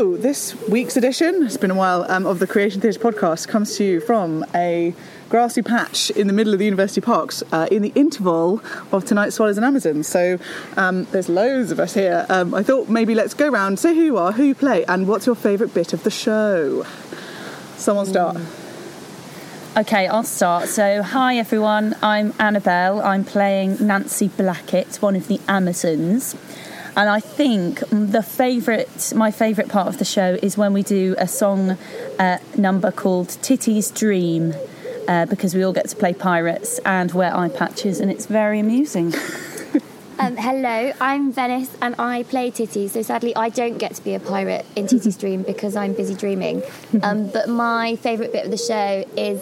So, this week's edition, it's been a while, um, of the Creation Theatre podcast comes to you from a grassy patch in the middle of the university parks uh, in the interval of tonight's Swallows and Amazons. So, um, there's loads of us here. Um, I thought maybe let's go round, say who you are, who you play, and what's your favourite bit of the show. Someone start. Okay, I'll start. So, hi everyone, I'm Annabelle. I'm playing Nancy Blackett, one of the Amazons. And I think the favourite, my favourite part of the show is when we do a song uh, number called Titty's Dream, uh, because we all get to play pirates and wear eye patches, and it's very amusing. Um, hello, I'm Venice and I play Titty. So sadly, I don't get to be a pirate in Titty's Dream because I'm busy dreaming. Um, but my favourite bit of the show is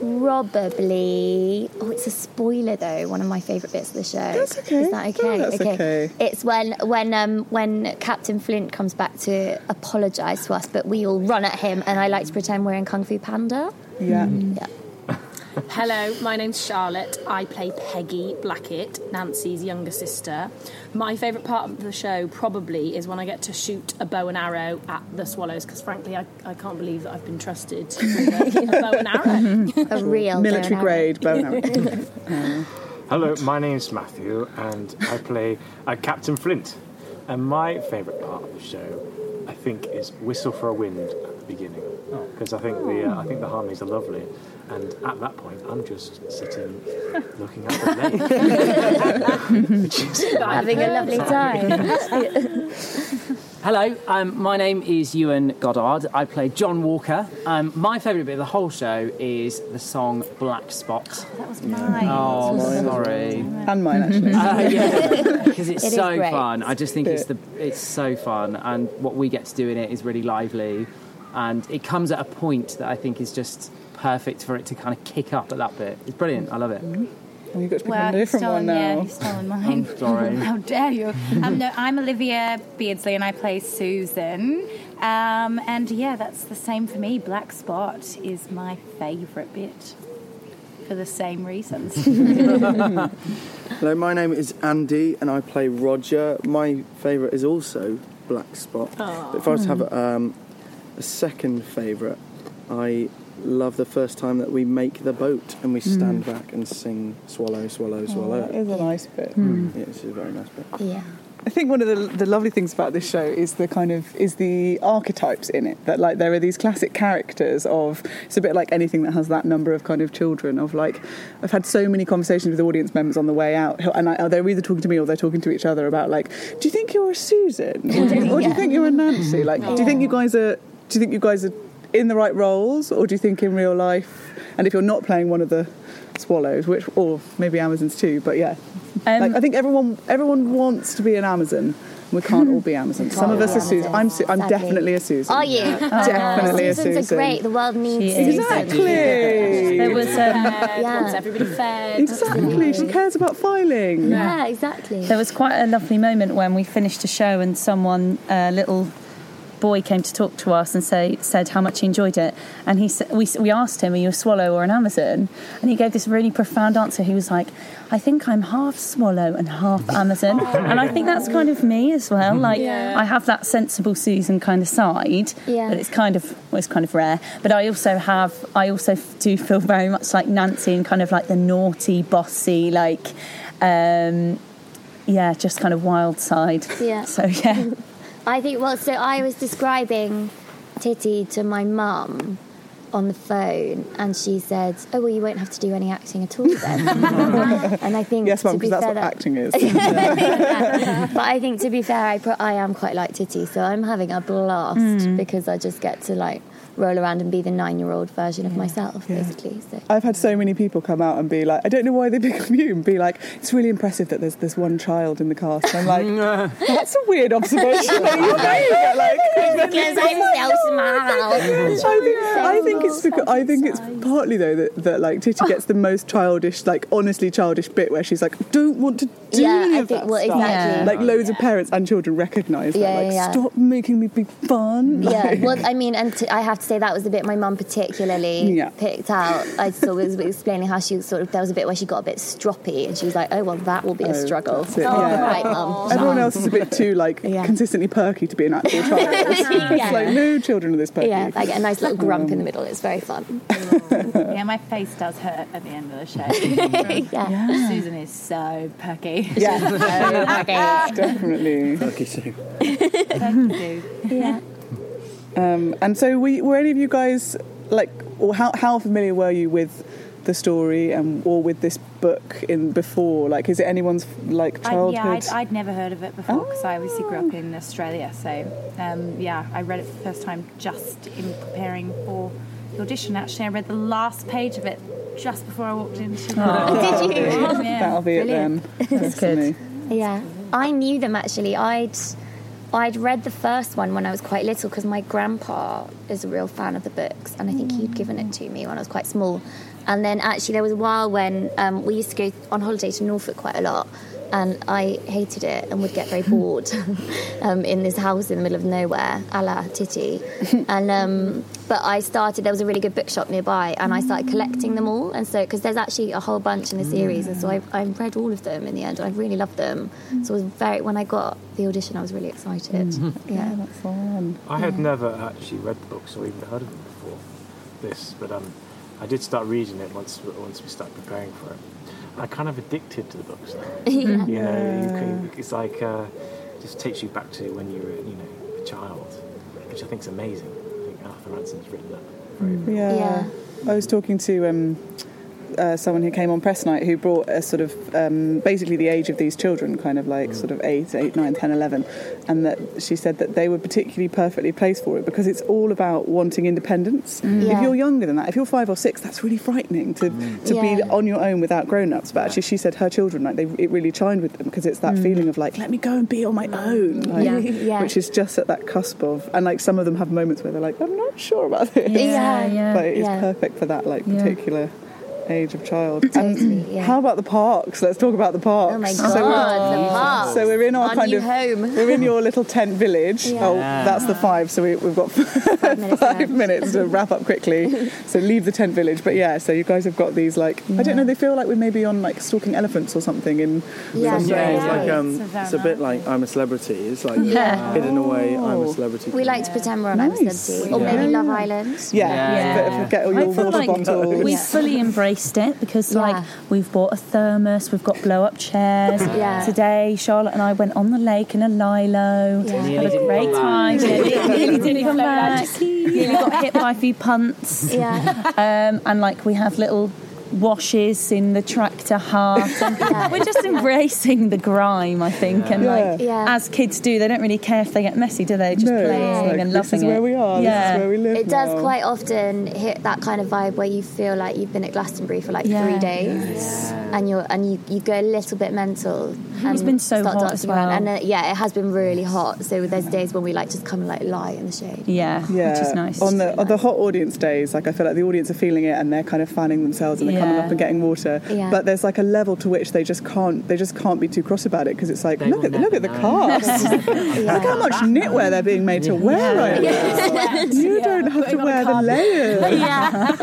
probably oh, it's a spoiler though. One of my favourite bits of the show. That's okay. Is that okay? Oh, that's okay. It's when when um, when Captain Flint comes back to apologise to us, but we all run at him, and I like to pretend we're in Kung Fu Panda. Yeah. Yeah. Hello, my name's Charlotte. I play Peggy Blackett, Nancy's younger sister. My favourite part of the show probably is when I get to shoot a bow and arrow at the swallows because, frankly, I, I can't believe that I've been trusted with a, a bow and arrow. A real Military bow grade bow and arrow. Hello, my name's Matthew, and I play uh, Captain Flint. And my favourite part of the show, I think, is "Whistle for a Wind" at the beginning, because I think the uh, I think the harmonies are lovely. And at that point, I'm just sitting, looking at the lake, which is Having a lovely time. Hello, um, my name is Ewan Goddard. I play John Walker. Um, my favourite bit of the whole show is the song Black Spot. That was mine. Oh, sorry. And mine, actually. Uh, yeah, because it's It is so fun. I just think it's the it's so fun, and what we get to do in it is really lively, and it comes at a point that I think is just perfect for it to kind of kick up at that bit. It's brilliant. I love it. Oh, you've got to pick Well, a different stolen, one now. Yeah, you've stolen mine. I'm sorry. How dare you? Um, no, I'm Olivia Beardsley and I play Susan. Um, and yeah, that's the same for me. Black Spot is my favourite bit for the same reasons. Hello, my name is Andy and I play Roger. My favourite is also Black Spot. But if I was to have um, a second favourite, I love the first time that we make the boat and we stand mm. back and sing Swallow, Swallow, Oh, Swallow. that is a nice bit. Hmm. Yeah, it's a very nice bit. Yeah. I think one of the, the lovely things about this show is the kind of is the archetypes in it that like there are these classic characters of it's a bit like anything that has that number of kind of children of like I've had so many conversations with audience members on the way out and I, uh, they're either talking to me or they're talking to each other about like do you think you're a Susan or do you, or do you think you're a Nancy like do you think you guys are do you think you guys are in the right roles or do you think in real life and if you're not playing one of the swallows which or maybe Amazons too but yeah Um, like, I think everyone everyone wants to be an Amazon. We can't all be Amazons. Some of us are Susan. I'm Su- I'm definitely a Susan. Are you? Definitely a Susans Susan. are great. The world needs She is. Susans. Exactly. There was um, Yeah. Wants everybody fed. Exactly. She cares about filing. Yeah, exactly. There was quite a lovely moment when we finished a show and someone, a little boy, came to talk to us and say said how much he enjoyed it. And he we we asked him, "Are you a swallow or an Amazon?" And he gave this really profound answer. He was like, "I think I'm half swallow and half Amazon." and I think that's kind of me as well. Like I have that sensible Susan kind of side, Yeah. but it's kind of well, it's kind of rare. But I also have I also do feel very much like Nancy and kind of like the naughty, bossy, like. Um, yeah, just kind of wild side. Yeah. So yeah, I think, well, so I was describing Titty to my mum on the phone, and she said, Oh, well, you won't have to do any acting at all then. and I think. Yes, mum, to be because that's fair, what that- acting is. But I think, to be fair, I, pro- I am quite like Titty, so I'm having a blast Hmm. because I just get to, like, roll around and be the nine year old version of myself, basically. So. I've had so many people come out and be like, I don't know why they pick on you, and be like, it's really impressive that there's this one child in the cast. And I'm like, that's a weird observation. you you get like, Because I'm so smart. I think, I think it's because I think it's partly though that, that like Titty gets the most childish, like honestly childish bit where she's like, don't want to do Yeah, any I of think- that well, stuff. exactly. Like loads of parents and children recognise that. Like, yeah, yeah. stop making me be fun. Yeah, Like- well, I mean, and t- I have to say that was the bit my mum particularly Yeah. picked out. I saw was explaining how she was sort of there was a bit where she got a bit stroppy and she was like, "Oh well, that will be a Oh, struggle." that's Oh, yeah. right, mum. Everyone else is a bit too like Yeah. consistently perky to be an actual child. It's like no children are this perky. Yeah, I get a nice little um, grump in the middle. It's very fun. Yeah, my face does hurt at the end of the show. Yeah. Susan is so perky. Yeah, definitely. Lucky Sue. Perky do. Yeah. Um, and so, we, were any of you guys like, or how, how familiar were you with the story and or with this book in before? Like, is it anyone's like I, childhood? yeah, I'd, I'd never heard of it before because I obviously grew up in Australia. So, um, yeah, I read it for the first time just in preparing for the audition. Actually, I read the last page of it just before I walked into the Oh, Did you? Yeah. That'll be Brilliant. it then. Definitely. Yeah, I knew them actually. I'd I'd read the first one when I was quite little because my grandpa is a real fan of the books, and I think he'd given it to me when I was quite small. And then actually there was a while when um, we used to go on holiday to Norfolk quite a lot, and I hated it and would get very bored um, in this house in the middle of nowhere, a la Titty. and um, but I started. There was a really good bookshop nearby, and I started collecting them all. And so because there's actually a whole bunch in the series, and so I, I read all of them in the end. and I really loved them. So I was very when I got the audition, I was really excited. Yeah. That's fun. I had never actually read the books or even heard of them before this, but um, I did start reading it once once we started preparing for it. I'm kind of addicted to the books now. yeah. You know, you can, it's like uh, just takes you back to when you were, you know, a child, which I think is amazing. I think Arthur Ransome's written that very, very Yeah. Yeah. I was talking to um, uh, someone who came on press night who brought a sort of um, basically the age of these children, kind of like sort of 8, 8, 9, 10, 11, and that she said that they were particularly perfectly placed for it because it's all about wanting independence. If Yeah. you're younger than that, if you're five or six, that's really frightening to, to be on your own without grown ups. But actually, she said her children, like, they, it really chimed with them because it's that feeling of like, let me go and be on my own. Like, Yeah. Yeah. Which is just at that cusp of, and like some of them have moments where they're like, I'm not sure about this Yeah. yeah. but it's Yeah. perfect for that like Yeah. particular age of child. Totally, And yeah. how about the parks? Let's talk about the parks. Oh my So we're- the park. So we're in our, Our kind new of home. we're in your little tent village. Yeah. Oh, that's the five. So we, we've got Five minutes five minutes to wrap up quickly. So leave the tent village. But yeah, so you guys have got these like I don't know. They feel like we're maybe on like stalking elephants or something in. Yeah. some Yeah, it's like um, It's a it's a bit like I'm a celebrity. It's like Yeah. hidden away. I'm Oh. a celebrity. We like to pretend we're on I'm a Celebrity. Or Yeah. maybe Love Island. Yeah, Yeah. But forget all I your feel water like bottles. We fully Yeah. fully embraced it because, Yeah. like, we've bought a thermos, we've got blow up chairs. Yeah. Today, Charlotte and I went on the lake in a lilo. Yeah. Had a great come back. time. Nearly didn't come back. Nearly got hit by a few punts. Yeah. Um, and like we have little washes in the tractor heart. And We're just embracing the grime, I think. And like Yeah. as kids do, they don't really care if they get messy, do they? Just no, playing it's like, and this loving is it. where we are. Yeah. This is where we live. It does quite often hit that kind of vibe where you feel like you've been at Glastonbury for like Yeah. three days, and you're and you, you go a little bit mental. And been so start hot as well. and uh, yeah, it has been really hot. So there's days when we like just come and like lie in the shade. Yeah, Yeah, which is nice. On the on the hot audience days, like I feel like the audience are feeling it and they're kind of fanning themselves and they're coming up and getting water. Yeah. But there's like a level to which they just can't they just can't be too cross about it because it's like They look at look at the never know. cast. Look how much knitwear they're being made to wear right now. You don't have to wear the layers. Yeah,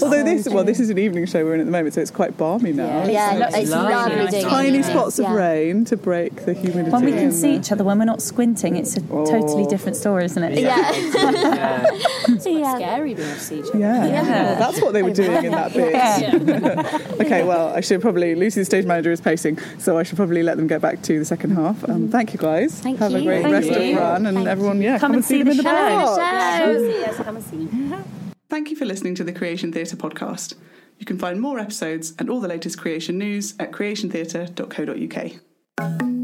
Although this well this is an evening show we're in at the moment, so it's quite balmy now. yeah, It's it's lovely. lovely Nice. doing it. Tiny Yeah. spots of Yeah. rain to break the humidity. when we can see each other, when we're not squinting, it's a totally Oh. different story, isn't it? Yeah, Yeah. yeah. Scary being able to see each other. Yeah. Yeah. Well, that's what they were doing in that bit. okay, well, I should probably, Lucy, the stage manager, is pacing, so I should probably let them get back to the second half. Um, thank you, guys. Thank Have a great Thank rest you. of run, and Thank everyone, yeah, Come and see them the in the show. park. Show. Come and see. Thank you for listening to the Creation Theatre podcast. You can find more episodes and all the latest creation news at creationtheatre.co.uk.